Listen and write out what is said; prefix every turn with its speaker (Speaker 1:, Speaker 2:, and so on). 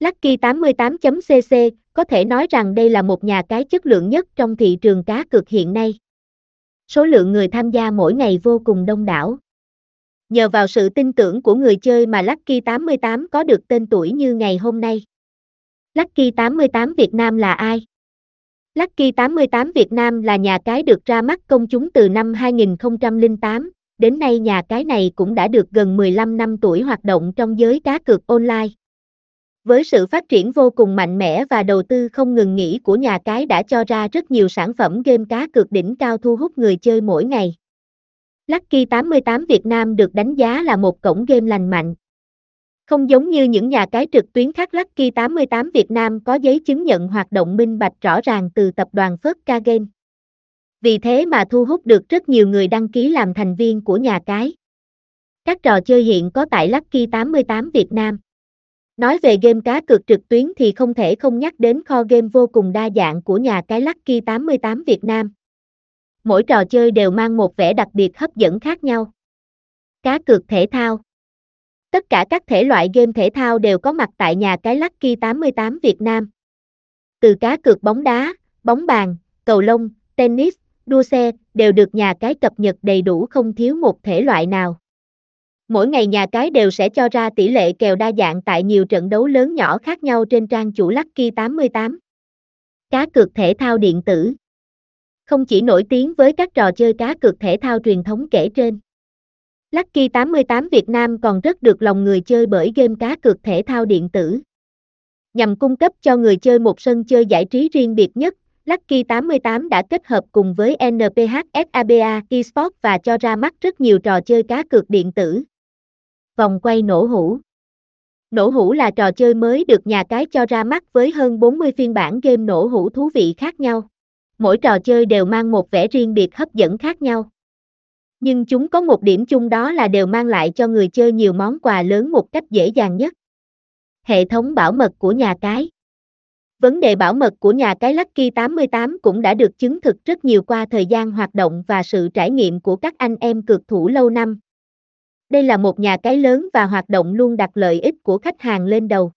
Speaker 1: Lucky88.cc có thể nói rằng đây là một nhà cái chất lượng nhất trong thị trường cá cược hiện nay. Số lượng người tham gia mỗi ngày vô cùng đông đảo. Nhờ vào sự tin tưởng của người chơi mà Lucky88 có được tên tuổi như ngày hôm nay. Lucky88 Việt Nam là ai? Lucky88 Việt Nam là nhà cái được ra mắt công chúng từ năm 2008, đến nay nhà cái này cũng đã được gần 15 năm tuổi hoạt động trong giới cá cược online. Với sự phát triển vô cùng mạnh mẽ và đầu tư không ngừng nghỉ của nhà cái đã cho ra rất nhiều sản phẩm game cá cược đỉnh cao thu hút người chơi mỗi ngày. Lucky 88 Việt Nam được đánh giá là một cổng game lành mạnh. Không giống như những nhà cái trực tuyến khác, Lucky 88 Việt Nam có giấy chứng nhận hoạt động minh bạch rõ ràng từ tập đoàn Phớt Ca Game. Vì thế mà thu hút được rất nhiều người đăng ký làm thành viên của nhà cái. Các trò chơi hiện có tại Lucky 88 Việt Nam. Nói về game cá cược trực tuyến thì không thể không nhắc đến kho game vô cùng đa dạng của nhà cái Lucky 88 Việt Nam. Mỗi trò chơi đều mang một vẻ đặc biệt hấp dẫn khác nhau. Cá cược thể thao Tất cả các thể loại game thể thao đều có mặt tại nhà cái Lucky 88 Việt Nam. Từ cá cược bóng đá, bóng bàn, cầu lông, tennis, đua xe, đều được nhà cái cập nhật đầy đủ không thiếu một thể loại nào. Mỗi ngày nhà cái đều sẽ cho ra tỷ lệ kèo đa dạng tại nhiều trận đấu lớn nhỏ khác nhau trên trang chủ Lucky 88. Cá cược thể thao điện tử Không chỉ nổi tiếng với các trò chơi cá cược thể thao truyền thống kể trên. Lucky 88 Việt Nam còn rất được lòng người chơi bởi game cá cược thể thao điện tử. Nhằm cung cấp cho người chơi một sân chơi giải trí riêng biệt nhất, Lucky 88 đã kết hợp cùng với NPH SABA Esports và cho ra mắt rất nhiều trò chơi cá cược điện tử. Vòng quay nổ hũ Nổ hũ là trò chơi mới được nhà cái cho ra mắt với hơn 40 phiên bản game nổ hũ thú vị khác nhau. Mỗi trò chơi đều mang một vẻ riêng biệt hấp dẫn khác nhau. Nhưng chúng có một điểm chung đó là đều mang lại cho người chơi nhiều món quà lớn một cách dễ dàng nhất. Hệ thống bảo mật của nhà cái Vấn đề bảo mật của nhà cái Lucky 88 cũng đã được chứng thực rất nhiều qua thời gian hoạt động và sự trải nghiệm của các anh em cược thủ lâu năm. Đây là một nhà cái lớn và hoạt động luôn đặt lợi ích của khách hàng lên đầu.